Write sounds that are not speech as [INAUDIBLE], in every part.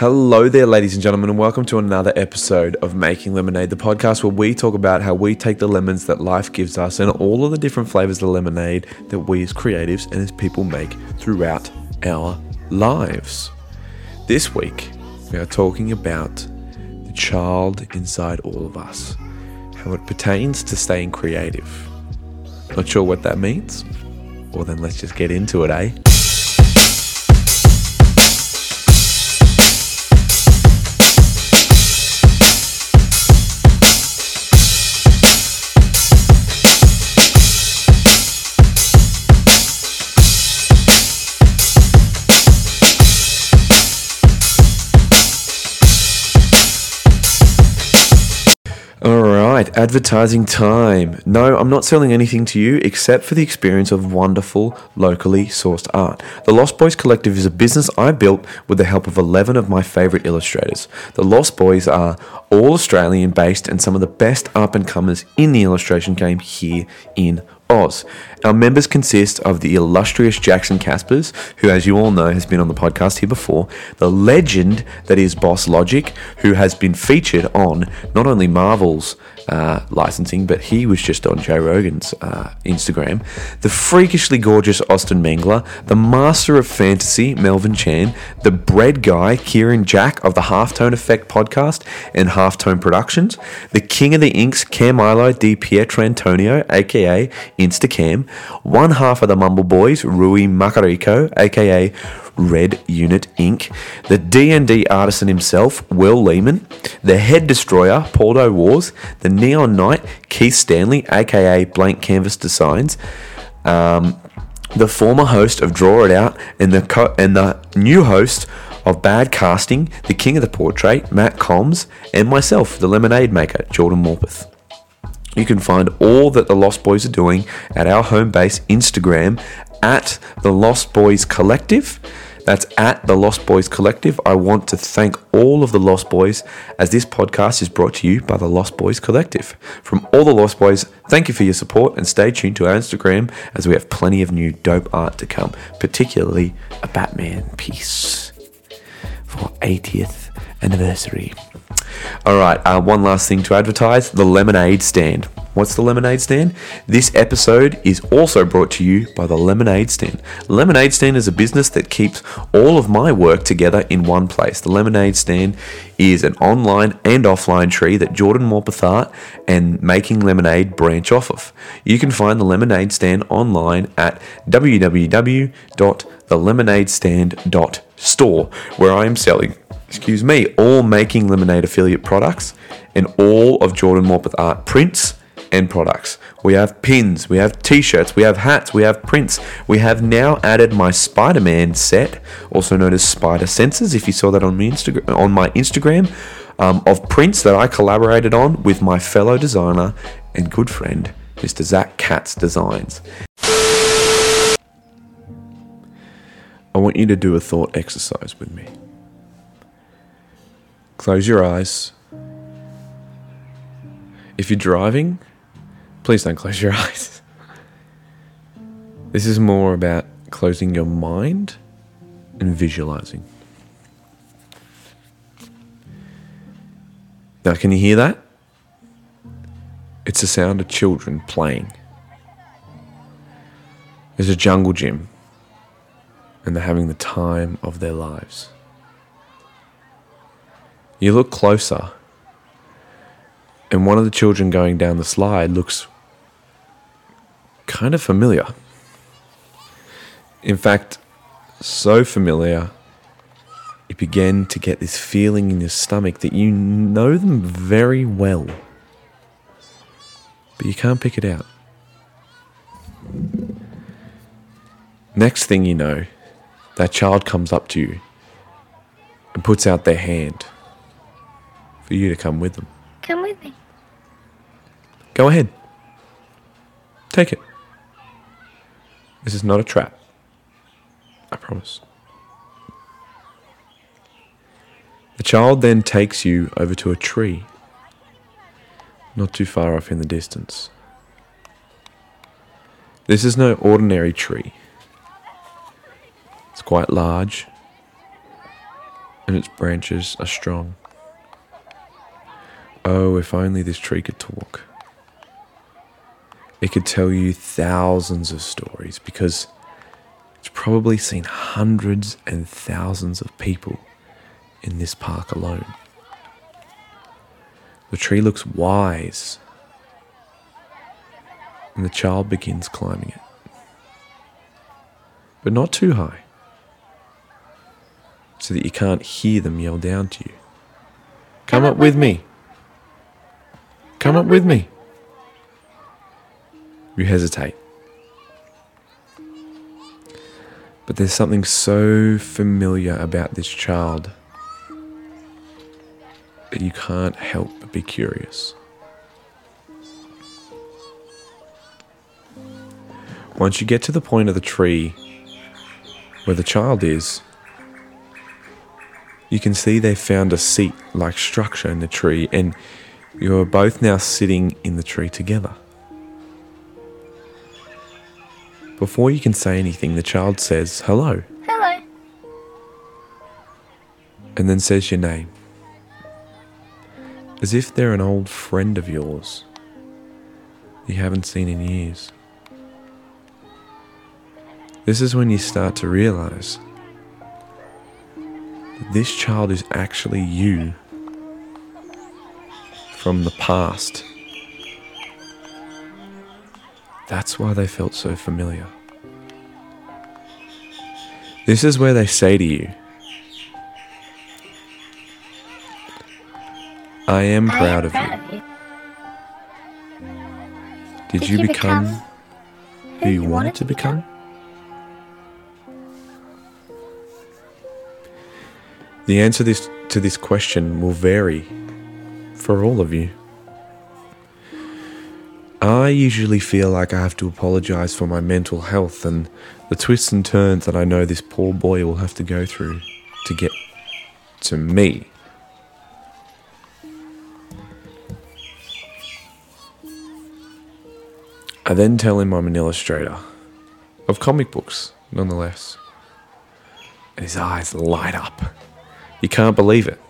Hello there, ladies and gentlemen, and welcome to another episode of Making Lemonade, the podcast where we talk about how we take the lemons that life gives us and all of the different flavors of lemonade that we as creatives and as people make throughout our lives. This week, we are talking about the child inside all of us, how it pertains to staying creative. Not sure what that means? Well, then let's just get into it, eh? Right, advertising time. No, I'm not selling anything to you except for the experience of wonderful, locally sourced art. The Lost Boys Collective is a business I built with the help of 11 of my favorite illustrators. The Lost Boys are all Australian based and some of the best up and comers in the illustration game here in Oz. Our members consist of the illustrious Jackson Caspers, who, as you all know, has been on the podcast here before, the legend that is Boss Logic, who has been featured on not only Marvel's uh, licensing, but he was just on Joe Rogan's uh, Instagram, the freakishly gorgeous Austin Mengler, the master of fantasy, Melvin Chan, the bread guy, Kieran Jack of the Halftone Effect podcast and Halftone Productions, the king of the inks, Camilo Di Pietro Antonio, aka Instacam, one half of the Mumble Boys, Rui Macarico, aka Red Unit Inc., the D&D artisan himself, Will Lehman, the head destroyer, Paulo Wars, the Neon Knight, Keith Stanley, aka Blank Canvas Designs, um, the former host of Draw It Out, and the co- and the new host of Bad Casting, the King of the Portrait, Matt Combs, and myself, the Lemonade Maker, Jordan Morpeth. You can find all that the Lost Boys are doing at our home base Instagram at the Lost Boys Collective. That's at the Lost Boys Collective. I want to thank all of the Lost Boys as this podcast is brought to you by the Lost Boys Collective. From all the Lost Boys, thank you for your support and stay tuned to our Instagram as we have plenty of new dope art to come, particularly a Batman piece for 80th anniversary. All right, uh, one last thing to advertise the Lemonade Stand. What's the Lemonade Stand? This episode is also brought to you by the Lemonade Stand. Lemonade Stand is a business that keeps all of my work together in one place. The Lemonade Stand is an online and offline tree that Jordan Morpeth Art and Making Lemonade branch off of. You can find the Lemonade Stand online at www.thelemonadestand.store, where I am selling excuse me, all making lemonade affiliate products and all of Jordan Morpeth art prints and products. We have pins, we have t-shirts, we have hats, we have prints. We have now added my Spider-Man set, also known as Spider Senses. If you saw that on my Instagram, on my Instagram, um, of prints that I collaborated on with my fellow designer and good friend, Mr. Zach Katz Designs. I want you to do a thought exercise with me. Close your eyes. If you're driving, please don't close your [LAUGHS] eyes. This is more about closing your mind and visualizing. Now, can you hear that? It's the sound of children playing. There's a jungle gym, and they're having the time of their lives. You look closer, and one of the children going down the slide looks kind of familiar. In fact, so familiar, you begin to get this feeling in your stomach that you know them very well, but you can't pick it out. Next thing you know, that child comes up to you and puts out their hand for you to come with them. Come with me. Go ahead. Take it. This is not a trap. I promise. The child then takes you over to a tree, not too far off in the distance. This is no ordinary tree. It's quite large and its branches are strong. Oh, if only this tree could talk. It could tell you thousands of stories because it's probably seen hundreds and thousands of people in this park alone. The tree looks wise, and the child begins climbing it. But not too high, so that you can't hear them yell down to you. Come, up, with me. Come up with me. You hesitate. But there's something so familiar about this child that you can't help but be curious. Once you get to the point of the tree where the child is, you can see they've found a seat like structure in the tree, and you're both now sitting in the tree together. Before you can say anything, the child says, Hello, Hello. and then says your name. As if they're an old friend of yours you haven't seen in years. This is when you start to realize that this child is actually you from the past. That's why they felt so familiar. This is where they say to you, I am proud of you. proud of you. Did, you, become, who you wanted to become? The answer this, to this question will vary for all of you. I usually feel like I have to apologize for my mental health and the twists and turns that I know this poor boy will have to go through to get to me. I then tell him I'm an illustrator of comic books, nonetheless. And his eyes light up. You can't believe it.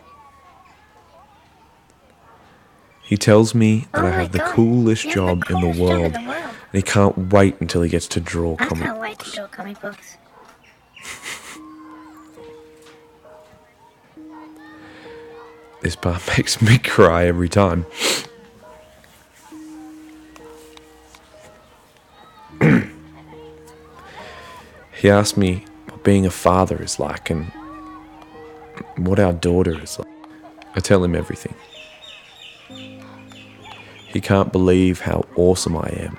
He tells me that Oh I have the God, coolest job the in the coolest job in world, the world. and he can't wait until he gets to draw I comic can't wait to draw comic books. [LAUGHS] This part makes me cry every time. [CLEARS THROAT] he asked me what being a father is like and what our daughter is like. I tell him everything. He can't believe how awesome I am.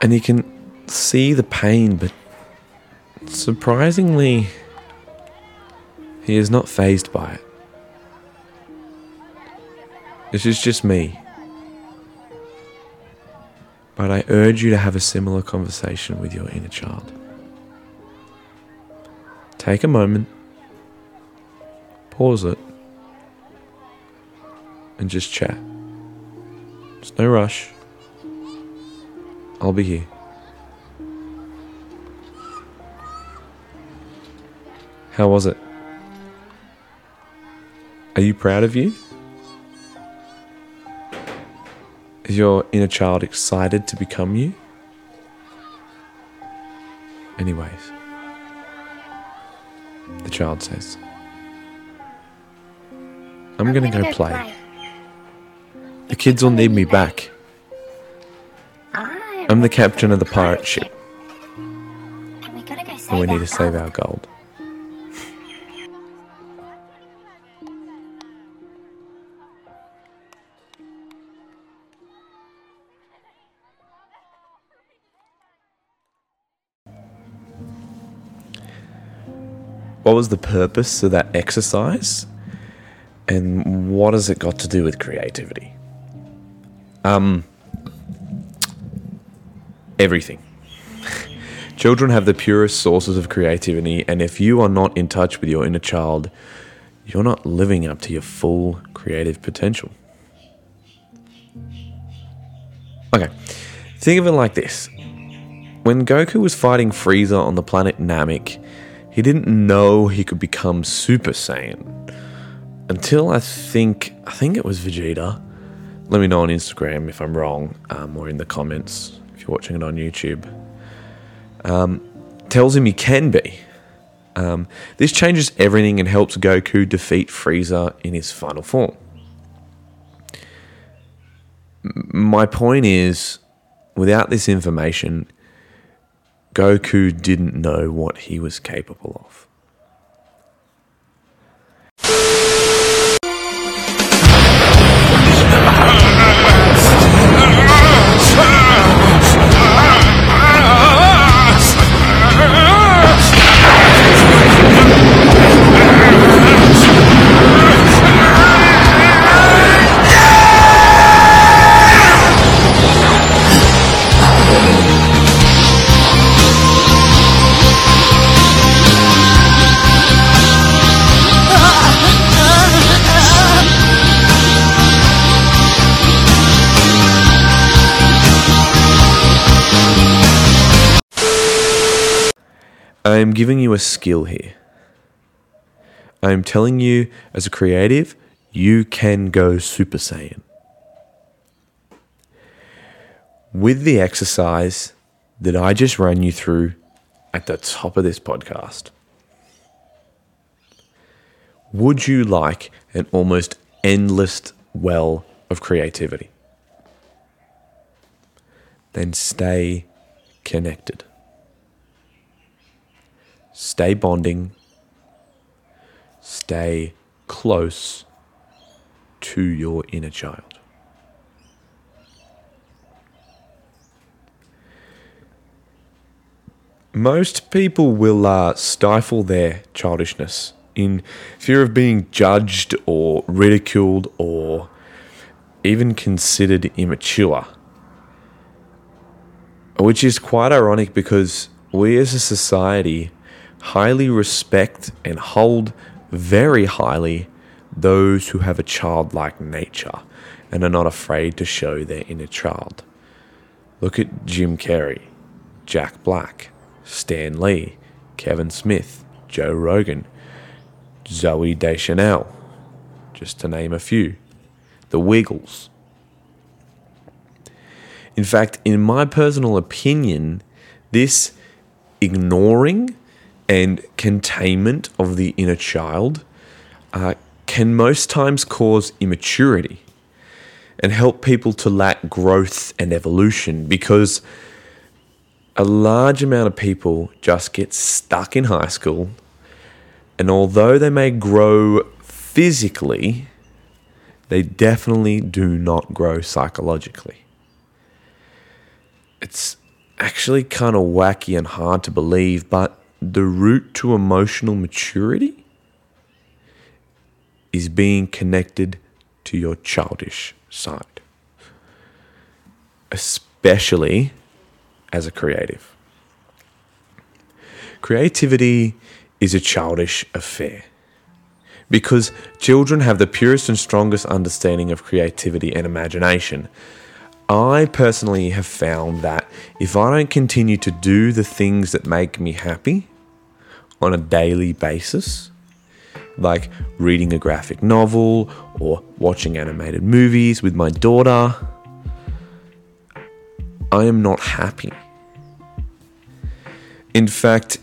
And he can see the pain, but surprisingly, he is not fazed by it. This is just me. But I urge you to have a similar conversation with your inner child. Take a moment, pause it, and just chat. There's no rush. I'll be here. How was it? Are you proud of you? Is your inner child excited to become you? Anyways, the child says, I'm, gonna, go, play. The kids will need me back. I'm the captain of the pirate ship, And we gotta go save and we need to save our gold. What was the purpose of that exercise? And what has it got to do with creativity? Um, everything. [LAUGHS] Children have the purest sources of creativity, and if you are not in touch with your inner child, you're not living up to your full creative potential. Okay, think of it like this when Goku was fighting Frieza on the planet Namek, He didn't know he could become Super Saiyan until I think I think it was Vegeta. Let me know on Instagram if I'm wrong, um, or in the comments if you're watching it on YouTube. Um, tells him he can be. Um, this changes everything and helps Goku defeat Frieza in his final form. My point is, without this information, Goku didn't know what he was capable of. Giving you a skill here. I am telling you, as a creative, you can go Super Saiyan. With the exercise that I just ran you through at the top of this podcast, would you like an almost endless well of creativity? Then stay connected stay bonding, stay close to your inner child. Most people will uh, stifle their childishness in fear of being judged or ridiculed or even considered immature. Which is quite ironic because we as a society highly respect and hold very highly those who have a childlike nature and are not afraid to show their inner child. Look at Jim Carrey, Jack Black, Stan Lee, Kevin Smith, Joe Rogan, Zooey Deschanel, just to name a few. The Wiggles. In fact, in my personal opinion, this ignoring and containment of the inner child uh, can most times cause immaturity and help people to lack growth and evolution because a large amount of people just get stuck in high school. And although they may grow physically, they definitely do not grow psychologically. It's actually kind of wacky and hard to believe, but the route to emotional maturity is being connected to your childish side, especially as a creative. Creativity is a childish affair because children have the purest and strongest understanding of creativity and imagination. I personally have found that if I don't continue to do the things that make me happy, on a daily basis, like reading a graphic novel or watching animated movies with my daughter, I am not happy. In fact,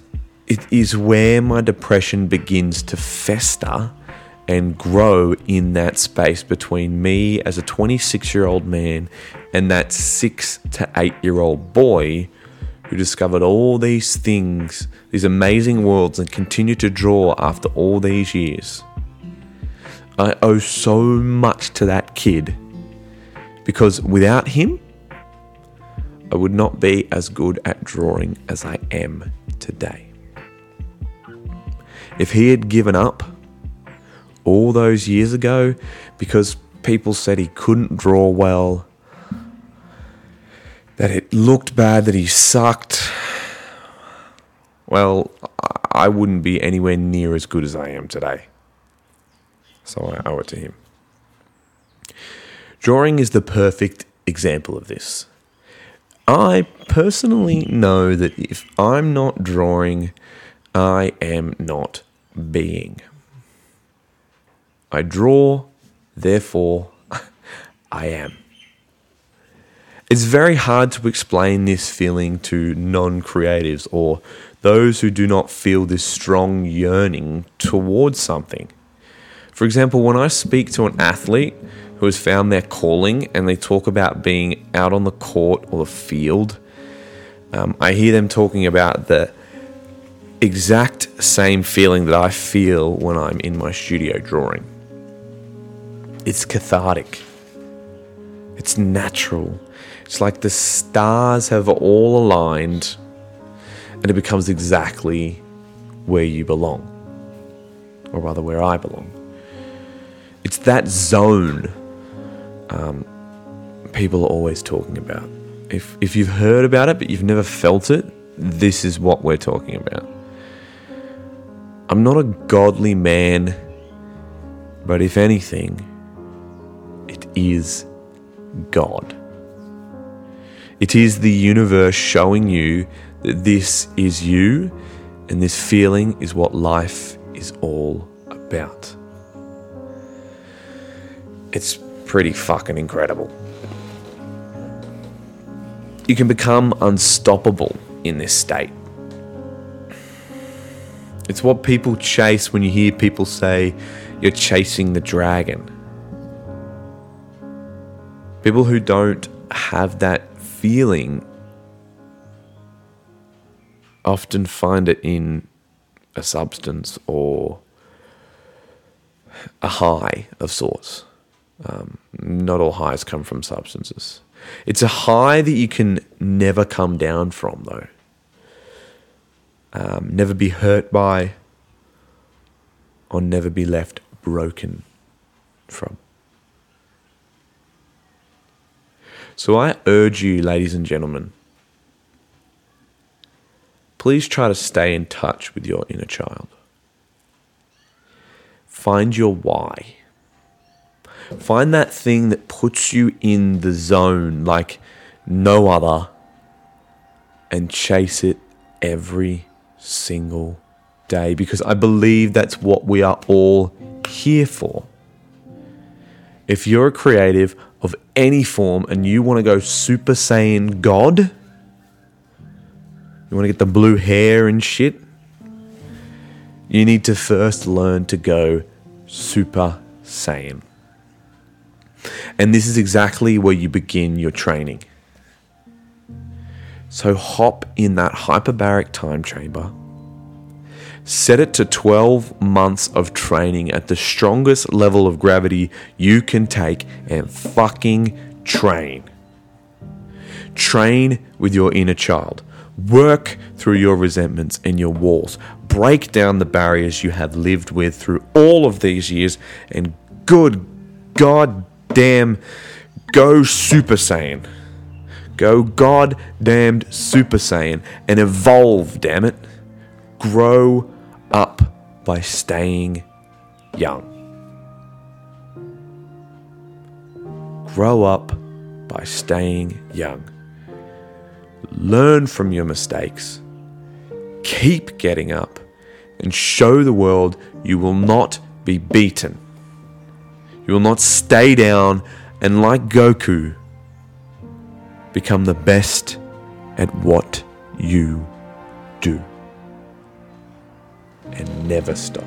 it is where my depression begins to fester and grow in that space between me as a 26 year old man and that six to eight year old boy who discovered all these things, these amazing worlds, and continue to draw after all these years. I owe so much to that kid because without him, I would not be as good at drawing as I am today. If he had given up all those years ago because people said he couldn't draw well, that it looked bad, that he sucked, well, I wouldn't be anywhere near as good as I am today. So I owe it to him. Drawing is the perfect example of this. I personally know that if I'm not drawing, I am not being. I draw, therefore, [LAUGHS] I am. It's very hard to explain this feeling to non creatives or those who do not feel this strong yearning towards something. For example, when I speak to an athlete who has found their calling and they talk about being out on the court or the field, um, I hear them talking about the exact same feeling that I feel when I'm in my studio drawing. It's cathartic. It's natural. It's like the stars have all aligned and it becomes exactly where you belong. Or rather, where I belong. It's that zone um, people are always talking about. If, if you've heard about it but you've never felt it, this is what we're talking about. I'm not a godly man, but if anything, it is God. It is the universe showing you that this is you and this feeling is what life is all about. It's pretty fucking incredible. You can become unstoppable in this state. It's what people chase when you hear people say you're chasing the dragon. People who don't have that feeling often find it in a substance or a high of sorts. Um, not all highs come from substances. It's a high that you can never come down from, though. Um, never be hurt by, or never be left broken from. So I urge you, ladies and gentlemen, please try to stay in touch with your inner child. Find your why. Find that thing that puts you in the zone like no other and chase it every single day because I believe that's what we are all here for. If you're a creative of any form and you want to go Super Saiyan God, you want to get the blue hair and shit, you need to first learn to go Super Saiyan. And this is exactly where you begin your training. So hop in that hyperbaric time chamber. Set it to 12 months of training at the strongest level of gravity you can take and fucking train. Train with your inner child. Work through your resentments and your walls. Break down the barriers you have lived with through all of these years. And good God damn, go Super Saiyan. Go goddamned Super Saiyan and evolve, damn it. Grow up by staying young. Grow up by staying young. Learn from your mistakes. Keep getting up and show the world you will not be beaten. You will not stay down and, like Goku, become the best at what you do. Never stop.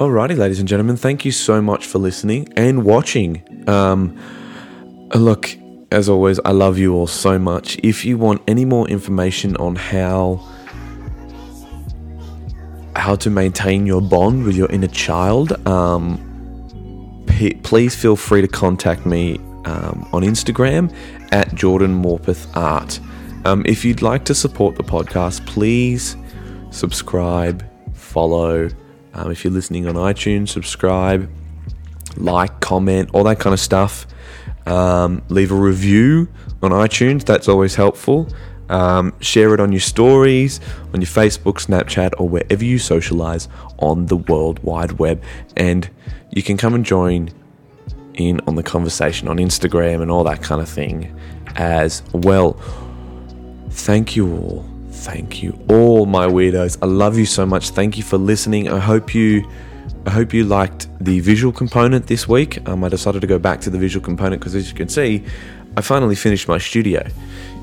Alrighty, ladies and gentlemen, thank you so much for listening and watching. Um, look, as always, I love you all so much. If you want any more information on how how to maintain your bond with your inner child, um, p- please feel free to contact me um, on Instagram at Jordan Morpeth Art. Um, if you'd like to support the podcast, please subscribe, follow. Um, if you're listening on iTunes, subscribe, like, comment, all that kind of stuff. Um, leave a review on iTunes, that's always helpful. Um, share it on your stories, on your Facebook, Snapchat, or wherever you socialize on the World Wide Web. And you can come and join in on the conversation on Instagram and all that kind of thing as well. Thank you all. Thank you all, my weirdos. I love you so much. Thank you for listening. I hope you. I hope you liked the visual component this week. Um, I decided to go back to the visual component because, as you can see, I finally finished my studio.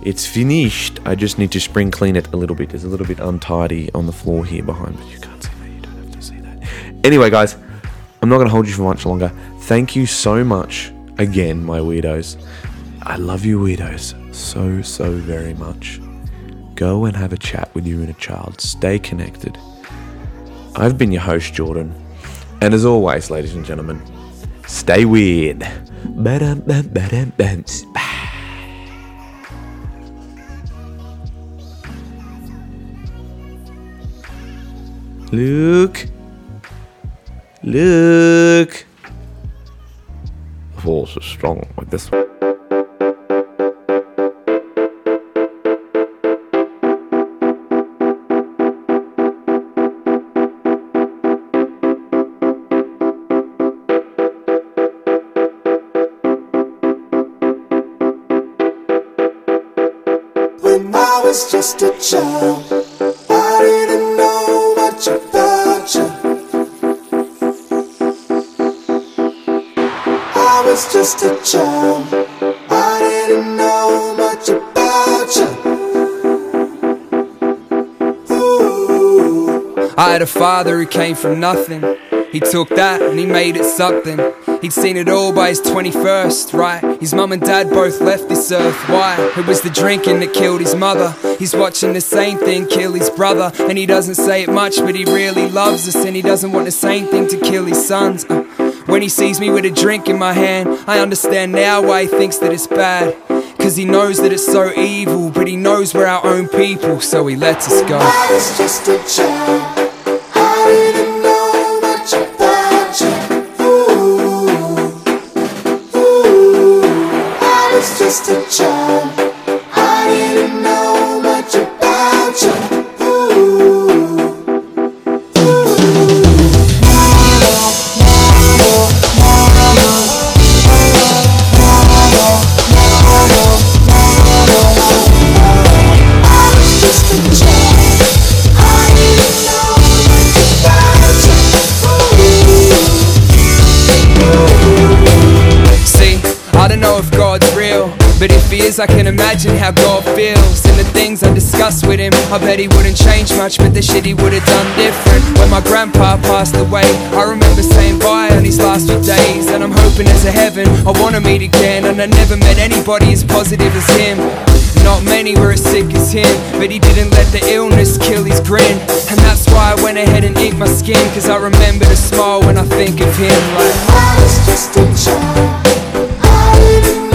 It's finished. I just need to spring clean it a little bit. There's a little bit untidy on the floor here behind, but you can't see that. You don't have to see that. Anyway, guys, I'm not going to hold you for much longer. Thank you so much again, my weirdos. I love you, weirdos, so, so very much. Go and have a chat with your inner child. Stay connected. I've been your host, Jordan. And as always, ladies and gentlemen, stay weird. Ba-dum, bum, Luke. Luke. The force is strong with this one. When I was just a child, was just a child, I didn't know much about you. Ooh. I had a father who came from nothing. He took that and he made it something. He'd seen it all by his 21st, right? His mum and dad both left this earth. Why? It was the drinking that killed his mother. He's watching the same thing kill his brother. And he doesn't say it much, but he really loves us. And he doesn't want the same thing to kill his sons. When he sees me with a drink in my hand, I understand now why he thinks that it's bad. Cause he knows that it's so evil, but he knows we're our own people, so he lets us go. I was just a child. Just a child. He is, I can imagine how God feels. And the things I discuss with Him, I bet He wouldn't change much, but the shit He would have done different. When my grandpa passed away, I remember saying bye on his last few days, and I'm hoping there's a heaven I wanna meet again. And I never met anybody as positive as him. Not many were as sick as him, but he didn't let the illness kill his grin. And that's why I went ahead and inked my skin, cause I remember the smile when I think of him. Like, I was just a child. I didn't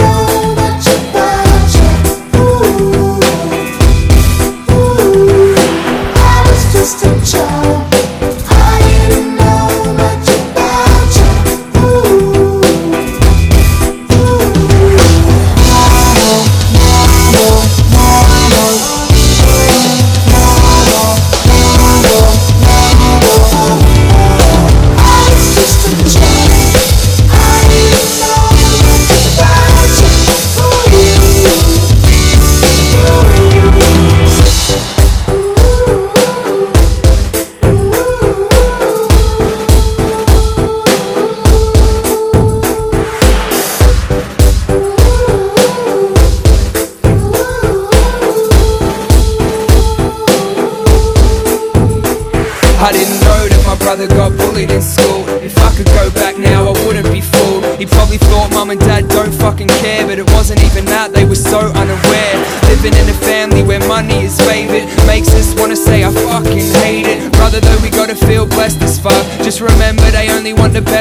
I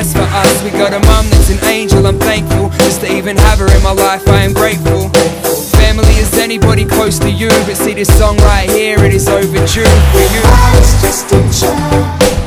best for us. We got a mum that's an angel, I'm thankful. Just to even have her in my life, I am grateful. Family is anybody close to you, but see this song right here, it is overdue for you. I was just a child.